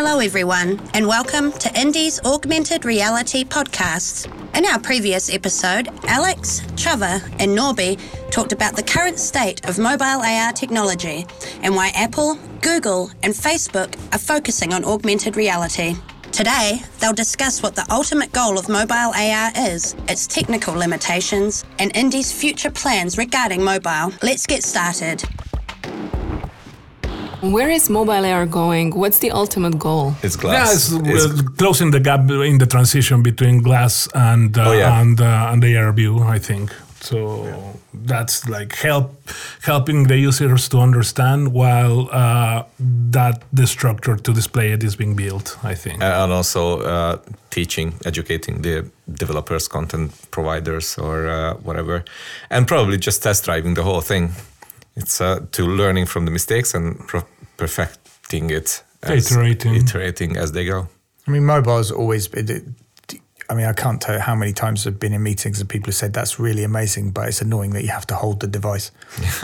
Hello, everyone, and welcome to Indie's Augmented Reality Podcasts. In our previous episode, Alex, Trevor, and Norby talked about the current state of mobile AR technology and why Apple, Google, and Facebook are focusing on augmented reality. Today, they'll discuss what the ultimate goal of mobile AR is, its technical limitations, and Indie's future plans regarding mobile. Let's get started. Where is mobile AR going? What's the ultimate goal? It's Yeah, glass. it's, It's- uh, closing the gap in the transition between glass and uh, Oh, yeah. and uh, and the AR view. I think so. That's like help helping the users to understand while uh, that the structure to display it is being built. I think. and also uh, teaching, educating the developers, content providers, or uh, whatever, and probably just test driving the whole thing. It's uh, to learning from the mistakes and pro- perfecting it, as, Iterating. iterating as they go. I mean, mobile's always been. I mean, I can't tell you how many times I've been in meetings and people have said that's really amazing, but it's annoying that you have to hold the device.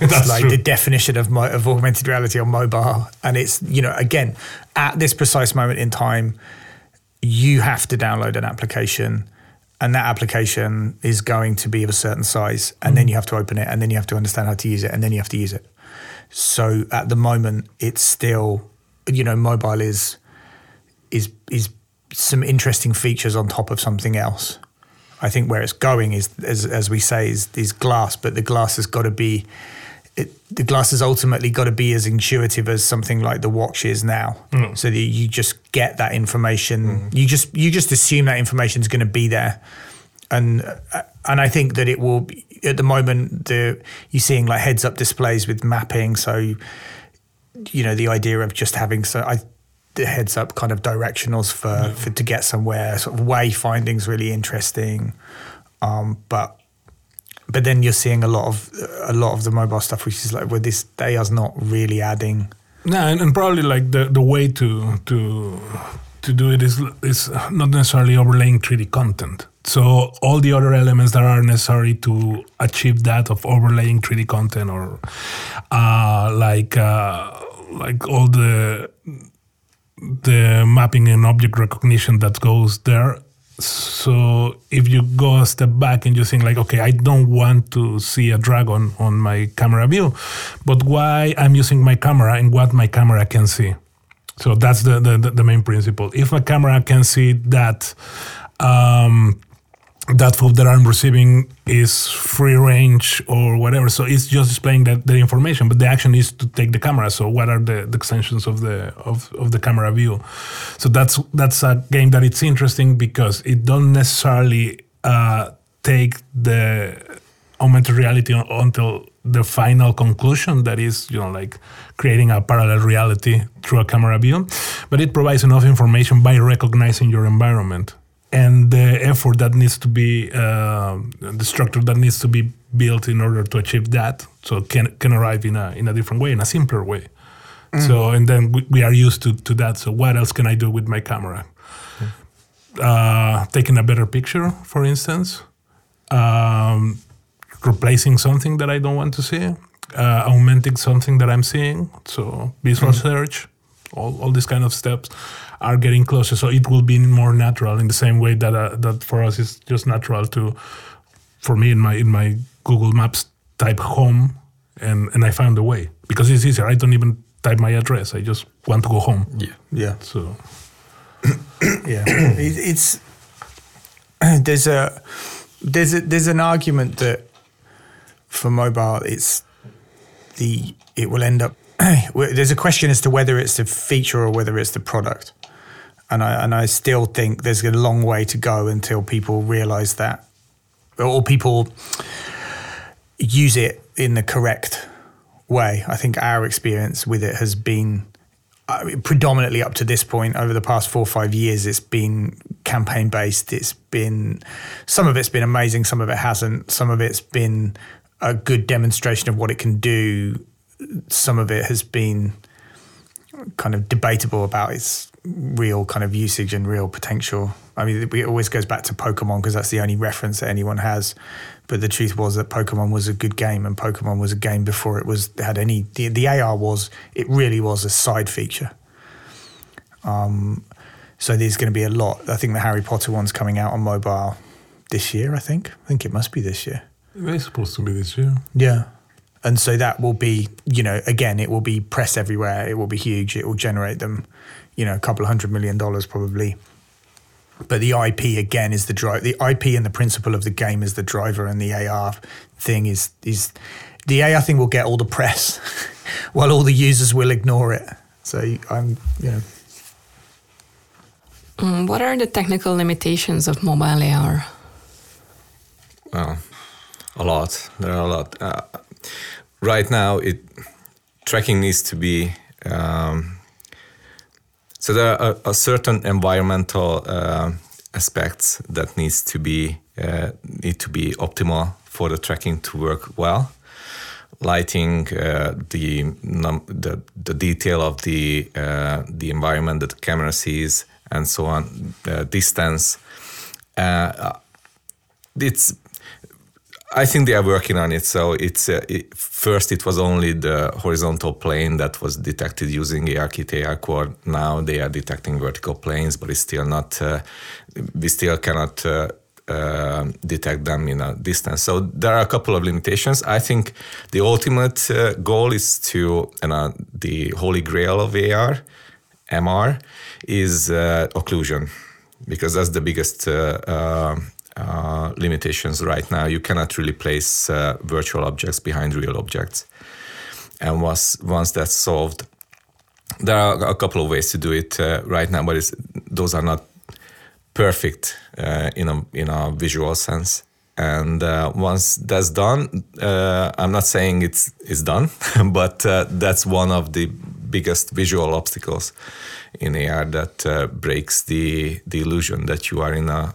It's That's like true. the definition of, mo- of augmented reality on mobile. And it's, you know, again, at this precise moment in time, you have to download an application and that application is going to be of a certain size and then mm. you have to open it and then you have to understand how to use it and then you have to use it. So at the moment, it's still, you know, mobile is is is some interesting features on top of something else. I think where it's going is, as as we say, is is glass, but the glass has got to be. It, the glass has ultimately got to be as intuitive as something like the watch is now, so that you just get that information. You just you just assume that information is going to be there, and uh, and I think that it will. Be, at the moment, the you're seeing like heads up displays with mapping, so you know the idea of just having so I the heads up kind of directionals for, for to get somewhere. Sort of wayfinding's really interesting. Um, but but then you're seeing a lot of a lot of the mobile stuff which is like well this they are not really adding No, and, and probably like the, the way to to to do it is is not necessarily overlaying 3D content. So all the other elements that are necessary to achieve that of overlaying 3D content, or uh, like uh, like all the the mapping and object recognition that goes there. So if you go a step back and you think like, okay, I don't want to see a dragon on my camera view, but why I'm using my camera and what my camera can see. So that's the the, the- main principle. If a camera can see that um, that food that I'm receiving is free range or whatever. So it's just displaying that the information, but the action is to take the camera. So what are the, the extensions of the of, of the camera view? So that's that's a game that it's interesting because it don't necessarily uh, take the augmented reality un- until the final conclusion that is you know like creating a parallel reality through a camera view but it provides enough information by recognizing your environment and the effort that needs to be uh, the structure that needs to be built in order to achieve that so can can arrive in a in a different way in a simpler way. So and then we, we are used to to that. So what else can i do with my camera? Uh, taking a better picture for instance. Um, replacing something that i don't want to see. Uh, augmenting something that i'm seeing. So visual search all, all these kind of steps are getting closer. So it will be more natural in the same way that uh, that for us is just natural to for me in my in my google maps type home and and i found a way. Because it's easier. I don't even type my address. I just want to go home. Yeah. yeah. So. Yeah. It, it's there's a there's a there's an argument that for mobile it's the it will end up there's a question as to whether it's the feature or whether it's the product and I and I still think there's a long way to go until people realize that or people use it in the correct way. I think our experience with it has been mean, predominantly up to this point over the past four or five years. It's been campaign based. It's been some of it's been amazing, some of it hasn't. Some of it's been a good demonstration of what it can do. Some of it has been kind of debatable about its real kind of usage and real potential. I mean, it always goes back to Pokemon because that's the only reference that anyone has. But the truth was that Pokemon was a good game, and Pokemon was a game before it was had any. The, the AR was it really was a side feature. Um, so there's going to be a lot. I think the Harry Potter one's coming out on mobile this year. I think. I think it must be this year. It's supposed to be this year. Yeah. And so that will be, you know, again, it will be press everywhere. It will be huge. It will generate them, you know, a couple of hundred million dollars probably. But the IP again is the drive. The IP and the principle of the game is the driver, and the AR thing is is the AR thing will get all the press, while all the users will ignore it. So I'm, you know, Mm, what are the technical limitations of mobile AR? Well, a lot. There are a lot. Uh, right now, it tracking needs to be. Um, so there are a, a certain environmental uh, aspects that needs to be uh, need to be optimal for the tracking to work well. Lighting, uh, the, the the detail of the uh, the environment that the camera sees, and so on, uh, distance. Uh, it's I think they are working on it. So it's uh, it, first it was only the horizontal plane that was detected using ARKit ARCore. Now they are detecting vertical planes, but it's still not. Uh, we still cannot uh, uh, detect them in a distance. So there are a couple of limitations. I think the ultimate uh, goal is to, and uh, the holy grail of AR, MR, is uh, occlusion, because that's the biggest uh, limitations right now. You cannot really place uh, virtual objects behind real objects. And once once that's solved, there are a couple of ways to do it uh, right now, but those are not perfect uh, in a in a visual sense. And uh, once that's done, I'm not saying it's it's done, but that's one of the biggest visual obstacles in AR that breaks the the illusion that you are in a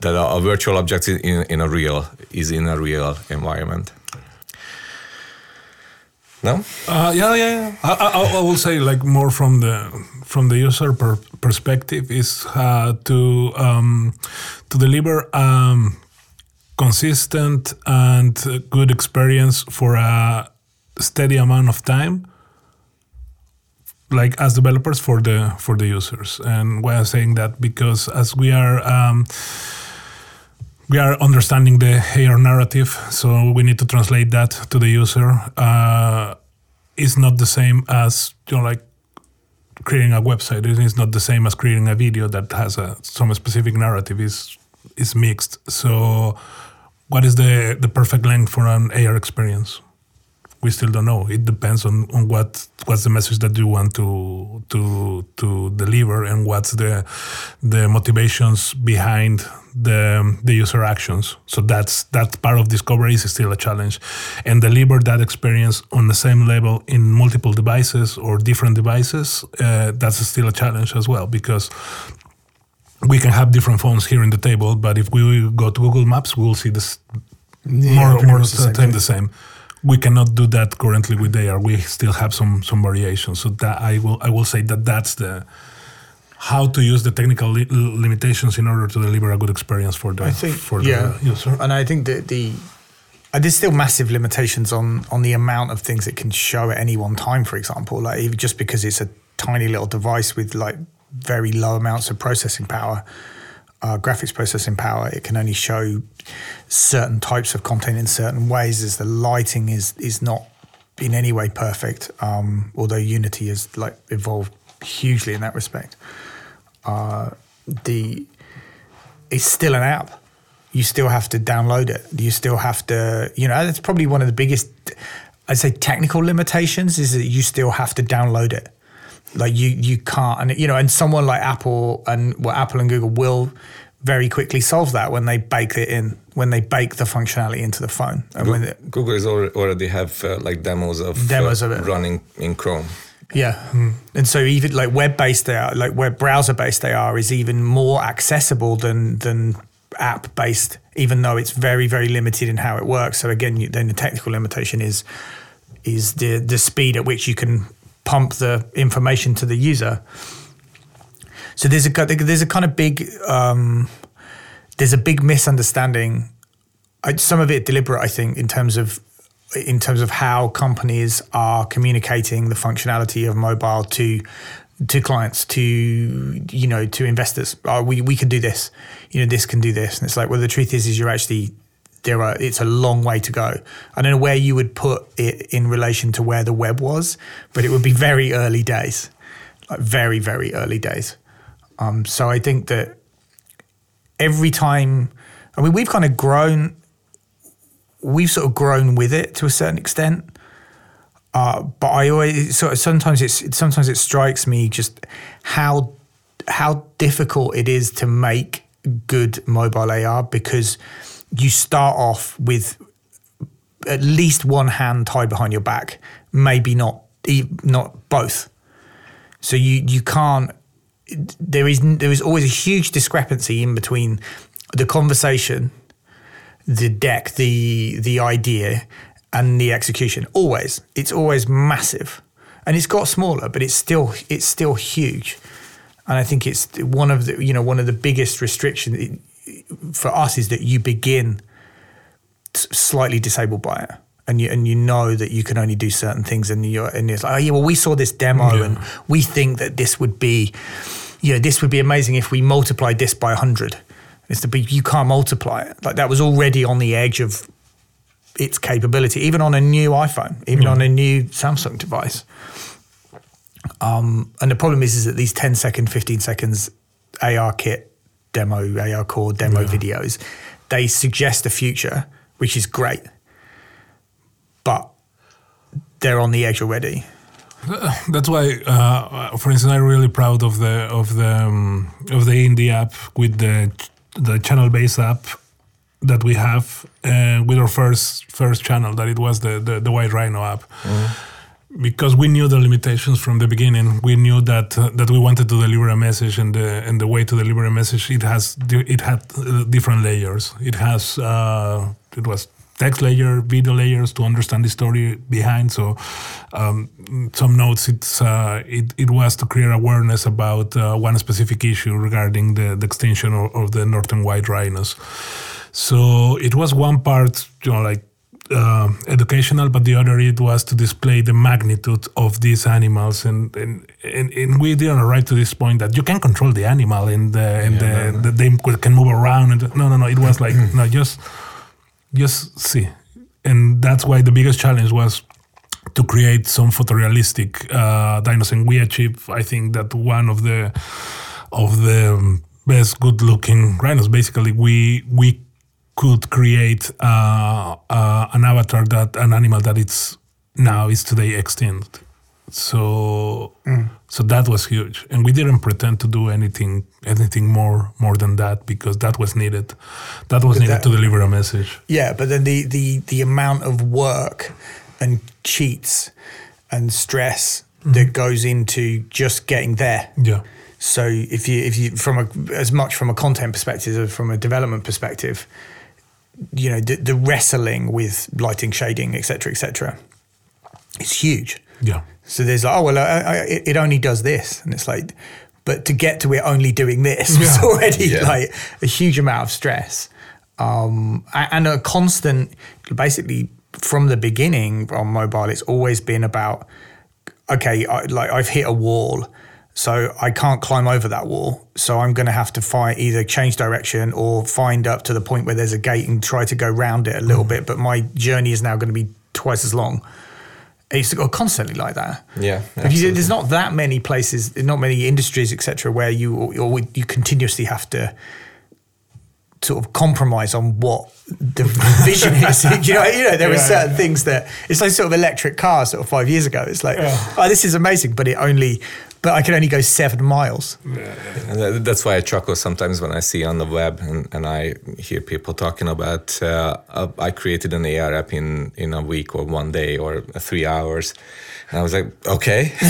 that a, virtual object is in, in a real is in a real environment. No. Uh, yeah, yeah, yeah. I, I, I will say like more from the from the user per perspective is uh, to um, to deliver um, consistent and good experience for a steady amount of time like as developers for the for the users and why i'm saying that because as we are um, we are understanding the AR narrative, so we need to translate that to the user. Uh, it's not the same as you know, like creating a website. It is not the same as creating a video that has a some specific narrative. is is mixed. So, what is the the perfect length for an AR experience? We still don't know. It depends on, on what what's the message that you want to to to deliver and what's the the motivations behind the the user actions. So that's that part of discovery is still a challenge, and deliver that experience on the same level in multiple devices or different devices. Uh, that's still a challenge as well because we can have different phones here in the table, but if we go to Google Maps, we'll see this more more much the time the same. We cannot do that currently with AR. We still have some some variations. So that I will I will say that that's the how to use the technical li- limitations in order to deliver a good experience for the I think for yeah, the user. and I think that the uh, there's still massive limitations on on the amount of things it can show at any one time. For example, like just because it's a tiny little device with like very low amounts of processing power, uh, graphics processing power, it can only show certain types of content in certain ways. As the lighting is is not in any way perfect, um, although Unity has like evolved hugely in that respect. Uh, the it's still an app. You still have to download it. You still have to, you know, that's probably one of the biggest, I'd say, technical limitations is that you still have to download it. Like you, you can't, and you know, and someone like Apple and well, Apple and Google will very quickly solve that when they bake it in, when they bake the functionality into the phone, and when it, Google is already have uh, like demos of Demos uh, of it. running in Chrome. Yeah. And so even like web based they are like web browser based they are is even more accessible than than app based, even though it's very, very limited in how it works. So again, you, then the technical limitation is is the the speed at which you can pump the information to the user. So there's a there's a kind of big um, there's a big misunderstanding. I, some of it deliberate, I think, in terms of in terms of how companies are communicating the functionality of mobile to to clients, to you know, to investors. Oh, we we can do this. You know, this can do this, and it's like, well, the truth is, is you're actually there are. It's a long way to go. I don't know where you would put it in relation to where the web was, but it would be very early days, like very very early days. Um, so I think that every time, I mean, we've kind of grown. We've sort of grown with it to a certain extent. Uh, but I always sort of sometimes it's sometimes it strikes me just how how difficult it is to make good mobile AR because you start off with at least one hand tied behind your back, maybe not not both. So you you can't. There is there is always a huge discrepancy in between the conversation, the deck, the the idea, and the execution. Always, it's always massive, and it's got smaller, but it's still it's still huge. And I think it's one of the you know one of the biggest restrictions for us is that you begin slightly disabled by it. And you, and you know that you can only do certain things, and you're and it's like, oh yeah, well we saw this demo, Yeah. and we think that this would be, you know, this would be amazing if we multiplied this by hundred. It's the you can't multiply it. Like that was already on the edge of its capability, even on a new iPhone, even on a new Samsung device. Um, and the problem is, is that these 10 second, 15 seconds ARKit demo, ARCore demo videos, they suggest a future, which is great, but they're on the edge already. That's why, uh, for instance, I'm really proud of the of the um, of the indie app with the the channel based app that we have uh, with our first first channel. That it was the the, the White Rhino app. Because we knew the limitations from the beginning, we knew that uh, that we wanted to deliver a message, and the and the way to deliver a message, it has it had uh, different layers. It has uh, it was text layer, video layers to understand the story behind. So, um, some notes. It's uh, it it was to create awareness about uh, one specific issue regarding the, the extinction of, of the northern white rhinos. So it was one part, you know, like uh, educational, but the other it was to display the magnitude of these animals, and and, and, and we didn't arrive to this point that you can control the animal and the, and the, the, they can move around. And no, no, no. It was like no, just just see, and that's why the biggest challenge was to create some photorealistic uh. And we achieved, I think, that one of the of the best good-looking rhinos. Basically, we we could create uh, uh, an avatar that an animal that it's now is today extinct. So mm. so that was huge, and we didn't pretend to do anything anything more more than that because that was needed. That was needed that- to deliver a message. Yeah, but then the the the amount of work and cheats and stress mm-hmm. that goes into just getting there. Yeah. So if you if you from a as much from a content perspective as from a development perspective, you know the, the wrestling with lighting, shading, etc., etc. is huge. Yeah. So there's like, oh well, I, I, it it only does this, and it's like, but to get to it only doing this was Yeah. already Yeah. like a huge amount of stress, um, and a constant, basically from the beginning on mobile, it's always been about, okay, I, like I've hit a wall. So I can't climb over that wall. So I'm going to have to find either change direction or find up to the point where there's a gate and try to go round it a little bit. But my journey is now going to be twice as long. It's constantly like that. Yeah, you, there's not that many places, not many industries, etc., where you or you continuously have to sort of compromise on what the vision is. you know, you know, there were certain yeah. things that it's like sort of electric cars sort of five years ago. It's like, oh, this is amazing, but it only, but I can only go seven miles. And that's why I chuckle sometimes when I see on the web and, and I hear people talking about uh, uh, I created an AR app in, in a week or one day or three hours. And I was like, okay.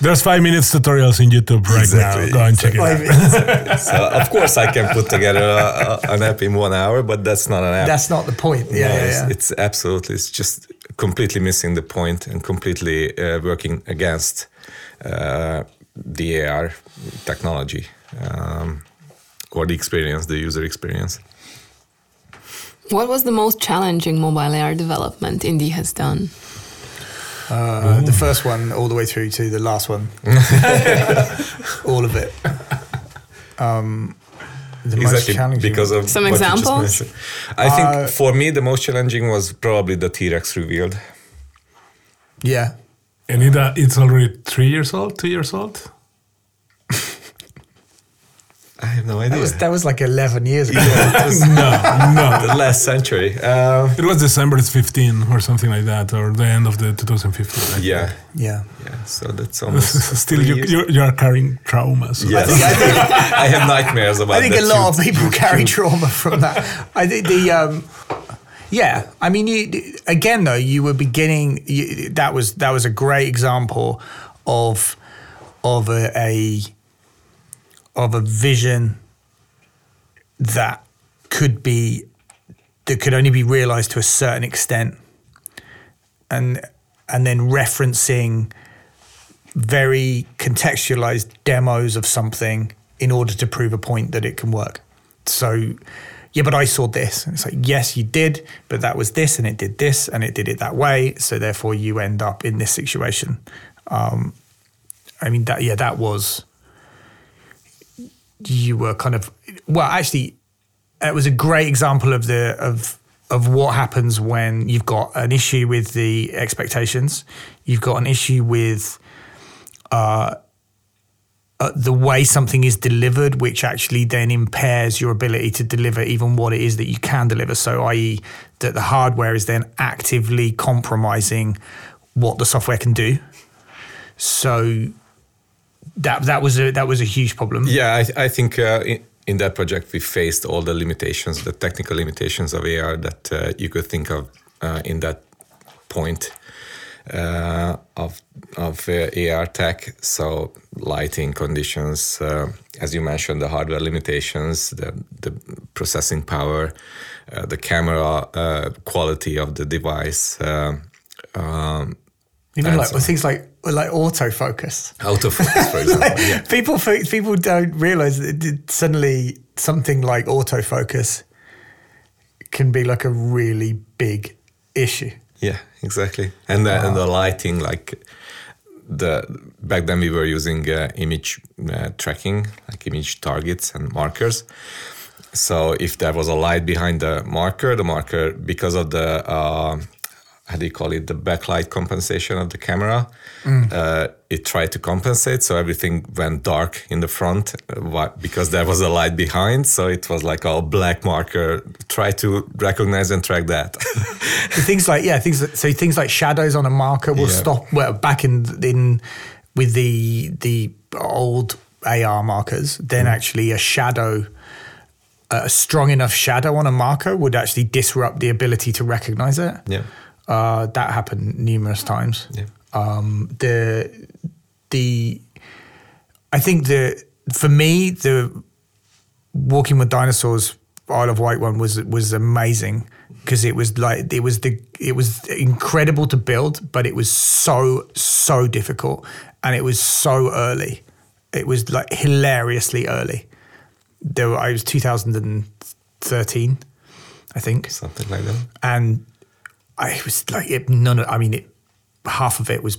There's five minutes tutorials in YouTube right Exactly, now. Go and check it out. minutes. so of course I can put together a, a, an app in one hour, but that's not an app. That's not the point. Yeah, No, yeah, it's, yeah. it's absolutely, it's just completely missing the point and completely uh, working against the AR technology um, or the experience, the user experience. What was the most challenging mobile AR development Indie has done? Uh, the first one all the way through to the last one. all of it. Um, the most exactly challenging. because of Some what you just examples? mentioned. I think Uh, for me the most challenging was probably the T-Rex revealed. yeah. And it, uh, it's already three years old, two years old. I have no That idea. was that was like eleven years ago. it was No, no. the last century. Um, It was December 15 or something like that, or the end of the 2015. I think. yeah, yeah. yeah. So that's almost Still, three you, years. you, you are carrying traumas. Yes, I have nightmares about. I think that a lot too. of people carry trauma from that. I think the um, yeah. I mean, you again though you were beginning. You, that was that was a great example of of a, a of a vision that could be that could only be realized to a certain extent, and and then referencing very contextualized demos of something in order to prove a point that it can work. So, yeah, but I saw this. And it's like, yes, you did, but that was this and it did this and it did it that way. So, therefore, you end up in this situation. Um, I mean, that, yeah, that was, you were kind of, well, actually, it was a great example of the, of, of what happens when you've got an issue with the expectations, you've got an issue with uh, the way something is delivered, which actually then impairs your ability to deliver even what it is that you can deliver. So, i.e., that the hardware is then actively compromising what the software can do. So that that was a that was a huge problem. Yeah, I, I think uh, in, in that project we faced all the limitations, the technical limitations of AR that uh, you could think of uh, in that point uh, of of uh, AR tech. So lighting conditions, uh, as you mentioned, the hardware limitations, the the processing power, uh, the camera uh, quality of the device. Um, Even like so- things like like autofocus. autofocus, for example. Like, yeah. People people don't realize that suddenly something like autofocus can be like a really big issue. Yeah, exactly. And the, and the lighting, like the back then we were using uh, image uh, tracking, like image targets and markers. So if there was a light behind the marker, the marker because of the uh, how do you call it the backlight compensation of the camera, uh, it tried to compensate. So everything went dark in the front uh, because there was a light behind. So it was like a black marker. Try to recognize and track that. things like yeah, things so things like shadows on a marker will Yeah. stop. Well, back in in with the the old AR markers, then Mm. actually a shadow. A strong enough shadow on a marker would actually disrupt the ability to recognize it. yeah. Uh, that happened numerous times. Yeah. Um, the the I think the for me the Walking with Dinosaurs Isle of Wight one was was amazing because it was like it was the it was incredible to build, but it was so so difficult and it was so early. It was like hilariously early. There were, I was 2013, I think Something like that. and I was like, it, none of, I mean, it, half of it was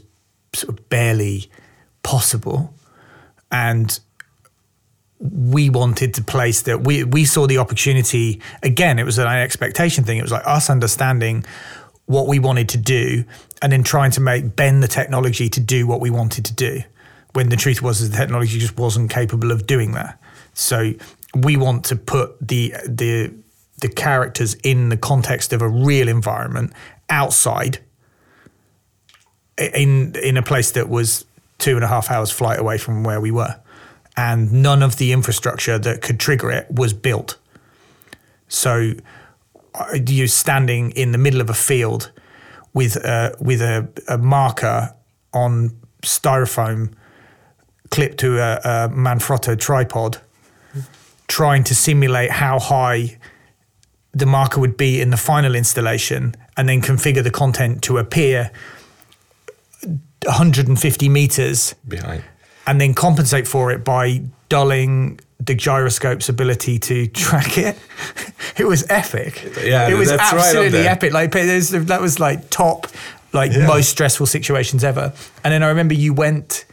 sort of barely possible, and we wanted to place that we we saw the opportunity again. It was an expectation thing. It was like us understanding what we wanted to do, and then trying to make bend the technology to do what we wanted to do. When the truth was, the technology just wasn't capable of doing that. So we want to put the the the characters in the context of a real environment outside in in a place that was two and a half hours flight away from where we were. And none of the infrastructure that could trigger it was built. So uh, you're standing in the middle of a field with a, with a, a marker on styrofoam clipped to a, a Manfrotto tripod, trying to simulate how high the marker would be in the final installation, and then configure the content to appear 150 meters behind. and then compensate for it by dulling the gyroscope's ability to track it. it was epic. Yeah, it was right absolutely there. epic. Like that was like top like Yeah. most stressful situations ever. And then I remember you went.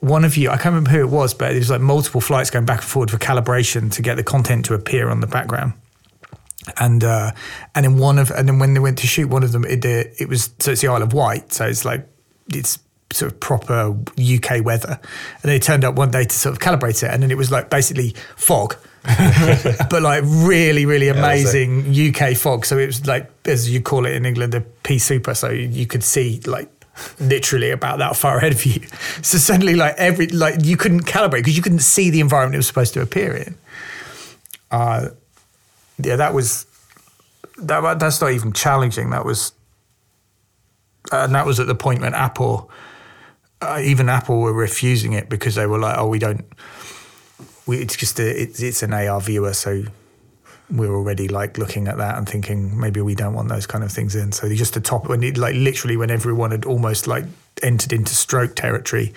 One of you, I can't remember who it was, but it was like multiple flights going back and forward for calibration to get the content to appear on the background and uh, and then one of and then when they went to shoot one of them, it it was so it's the Isle of Wight, so it's like it's sort of proper UK weather, and they turned up one day to sort of calibrate it, and then it was like basically fog. but like really, really amazing UK fog. So it was like, as you call it in England, a pea super. So you could see like literally about that far ahead of you. So suddenly, like every like you couldn't calibrate because you couldn't see the environment it was supposed to appear in. Uh, yeah, that was that. That's not even challenging. That was, and that was at the point when Apple, uh, even Apple, were refusing it because they were like, "Oh, we don't. We, it's just a, it's, it's an AR viewer, so we're already like looking at that and thinking maybe we don't want those kind of things in. So just the top when it like literally when everyone had almost like entered into stroke territory,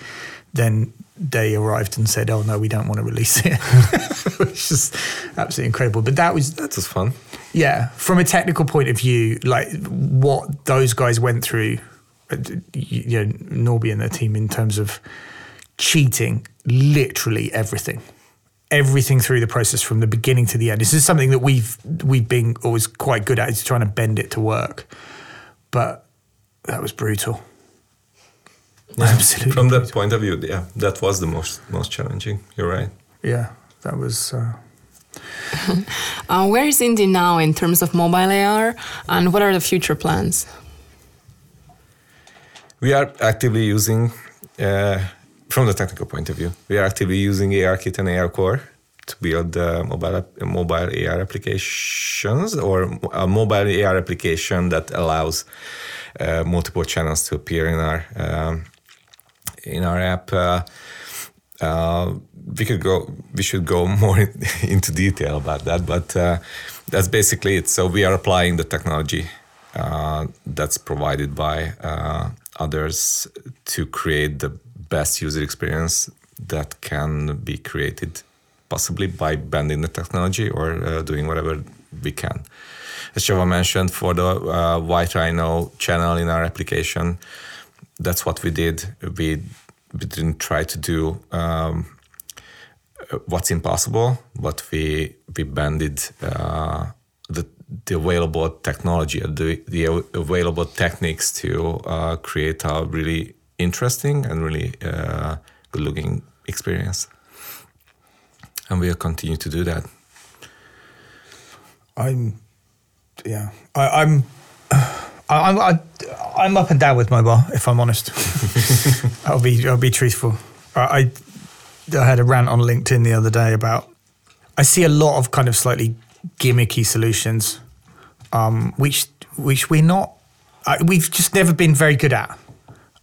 then they arrived and said, "Oh no, we don't want to release it," which is absolutely incredible. But that was That was fun. yeah, from a technical point of view, like what those guys went through, uh, you you know, Norby and their team in terms of cheating literally everything, everything through the process from the beginning to the end. This is something that we've we've been always quite good at is trying to bend it to work, but that was brutal. Absolutely, From that point of view, yeah, that was the most most challenging. You're right. yeah, that was. Uh, Uh, where is Indie now in terms of mobile AR, and what are the future plans? We are actively using, uh, from the technical point of view, we are actively using ARKit and ARCore to build uh, mobile app- mobile AR applications or a mobile AR application that allows uh, multiple channels to appear in our um, in our app. Uh, uh, we could go. We should go more into detail about that, but uh, that's basically it. So we are applying the technology that's provided by others to create the best user experience that can be created, possibly by bending the technology or uh, doing whatever we can. As Java mentioned, for the uh, White Rhino channel in our application, that's what we did. We we didn't try to do um, what's impossible, but we we banded uh, the the available technology, the the available techniques to uh, create a really interesting and really uh, good looking experience, and we'll continue to do that. I'm, yeah, I, I'm, I'm, I, I'm up and down with mobile. If I'm honest, I'll be, I'll be truthful. I, I, I had a rant on LinkedIn the other day about. I see a lot of kind of slightly gimmicky solutions, um, which, which we're not. I, we've just never been very good at,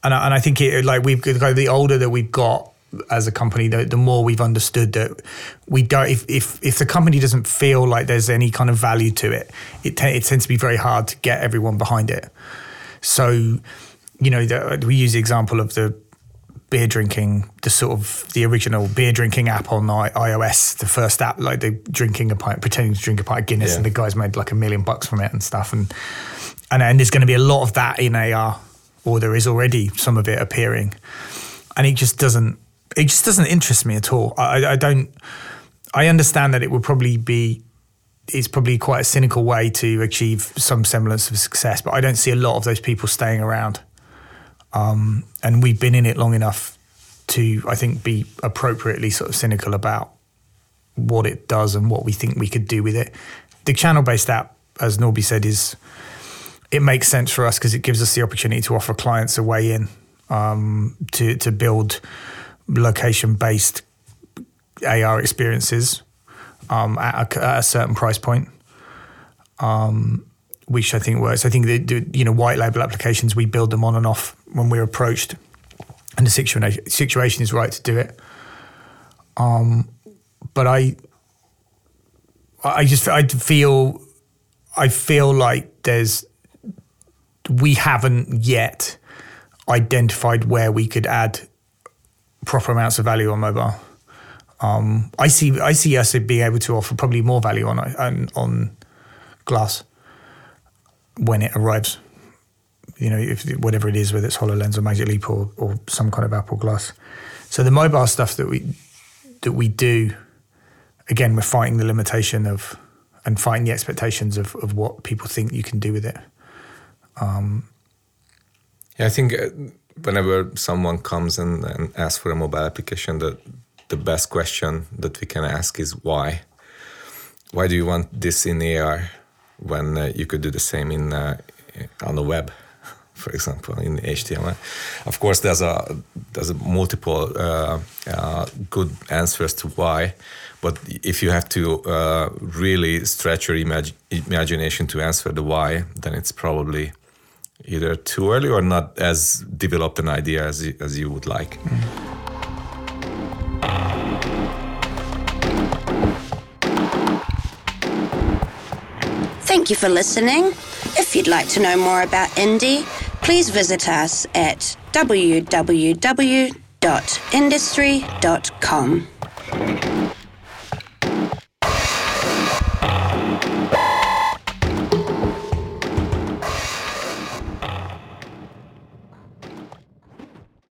and I, and I think it like we've got the older that we've got as a company, the, the more we've understood that we don't. If, if if the company doesn't feel like there's any kind of value to it, it, it tends to be very hard to get everyone behind it. So, you know, the, we use the example of the beer drinking, the sort of the original beer drinking app on I- iOS, the first app, like the drinking a pint, pretending to drink a pint of Guinness, Yeah. and the guys made like a million bucks from it and stuff. And and, and there's going to be a lot of that in AR, or there is already some of it appearing, and it just doesn't. It just doesn't interest me at all. I, I don't. I understand that it would probably be. It's probably quite a cynical way to achieve some semblance of success, but I don't see a lot of those people staying around. Um, and we've been in it long enough to, I think, be appropriately sort of cynical about what it does and what we think we could do with it. The channel-based app, as Norby said, is it makes sense for us because it gives us the opportunity to offer clients a way in um, to to build location-based AR experiences um, at, a, at a certain price point, um, which I think works. I think the, the you know white label applications we build them on and off when we're approached, and the situation situation is right to do it. Um, but I, I just I feel, I feel like there's, we haven't yet identified where we could add proper amounts of value on mobile. Um, I see I see us being able to offer probably more value on on, on glass when it arrives. you know, if whatever it is, whether it's Hololens or Magic Leap or, or some kind of Apple Glass. So the mobile stuff that we that we do, again, we're fighting the limitation of and fighting the expectations of, of what people think you can do with it. Um, yeah, I think uh, whenever someone comes and, and asks for a mobile application, the the best question that we can ask is why. Why do you want this in AR when uh, you could do the same in uh, on the web? for example, in HTML. Of course, there's a there's a multiple uh, uh, good answers to why, but if you have to uh, really stretch your imag- imagination to answer the why, then it's probably either too early or not as developed an idea as you, as you would like. Mm. Thank you for listening. If you'd like to know more about Indie, please visit us at www.industry.com.